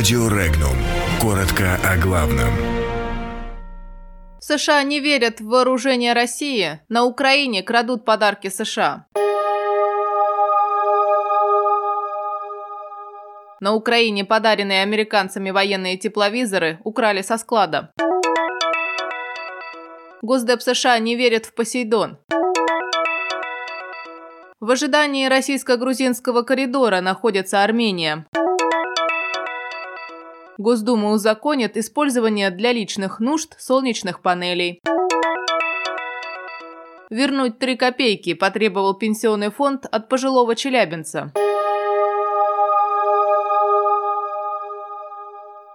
Радио Регнум. Коротко о главном. США не верят в вооружение России. На Украине крадут подарки США. На Украине подаренные американцами военные тепловизоры украли со склада. Госдеп США не верит в Посейдон. В ожидании российско-грузинского коридора находится Армения. Госдума узаконит использование для личных нужд солнечных панелей. Вернуть 3 копейки потребовал пенсионный фонд от пожилого челябинца.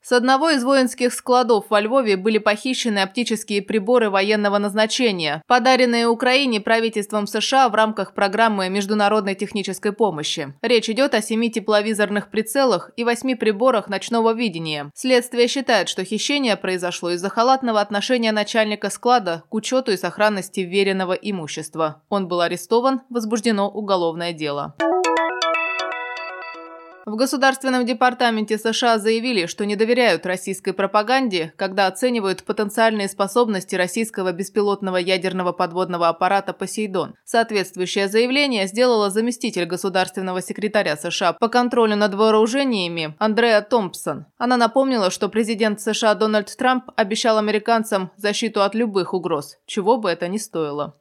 С одного из воинских складов во Львове были похищены оптические приборы военного назначения, подаренные Украине правительством США в рамках программы международной технической помощи. Речь идет о семи тепловизорных прицелах и восьми приборах ночного видения. Следствие считает, что хищение произошло из-за халатного отношения начальника склада к учету и сохранности веренного имущества. Он был арестован, возбуждено уголовное дело. В Государственном департаменте США заявили, что не доверяют российской пропаганде, когда оценивают потенциальные способности российского беспилотного ядерного подводного аппарата «Посейдон». Соответствующее заявление сделала заместитель государственного секретаря США по контролю над вооружениями Андреа Томпсон. Она напомнила, что президент США Дональд Трамп обещал американцам защиту от любых угроз, чего бы это ни стоило.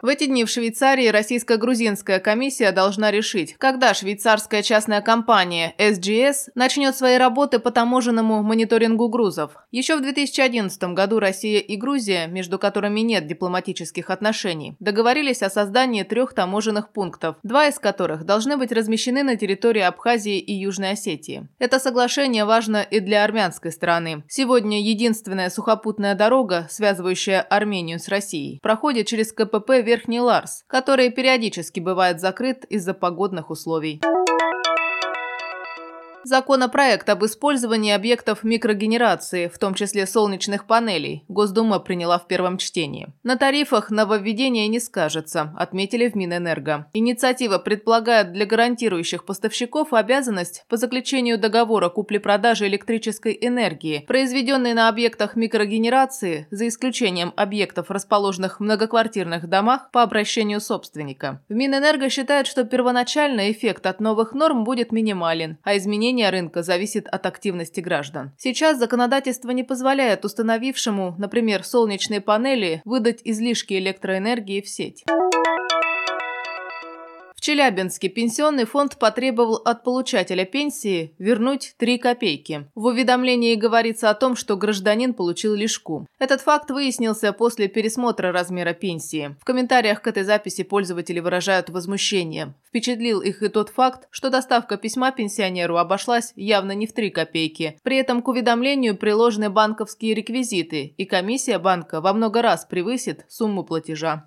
В эти дни в Швейцарии российско-грузинская комиссия должна решить, когда швейцарская частная компания SGS начнет свои работы по таможенному мониторингу грузов. Еще в 2011 году Россия и Грузия, между которыми нет дипломатических отношений, договорились о создании трех таможенных пунктов, два из которых должны быть размещены на территории Абхазии и Южной Осетии. Это соглашение важно и для армянской стороны. Сегодня единственная сухопутная дорога, связывающая Армению с Россией, проходит через КПП Верхний Ларс, который периодически бывает закрыт из-за погодных условий. Законопроект об использовании объектов микрогенерации, в том числе солнечных панелей, Госдума приняла в первом чтении. На тарифах нововведение не скажется, отметили в Минэнерго. Инициатива предполагает для гарантирующих поставщиков обязанность по заключению договора купли-продажи электрической энергии, произведенной на объектах микрогенерации, за исключением объектов, расположенных в многоквартирных домах, по обращению собственника. В Минэнерго считают, что первоначально эффект от новых норм будет минимален, а изменения Изменение рынка зависит от активности граждан. Сейчас законодательство не позволяет установившему, например, солнечные панели, выдать излишки электроэнергии в сеть. Челябинске пенсионный фонд потребовал от получателя пенсии вернуть 3 копейки. В уведомлении говорится о том, что гражданин получил лишку. Этот факт выяснился после пересмотра размера пенсии. В комментариях к этой записи пользователи выражают возмущение. Впечатлил их и тот факт, что доставка письма пенсионеру обошлась явно не в 3 копейки. При этом к уведомлению приложены банковские реквизиты, и комиссия банка во много раз превысит сумму платежа.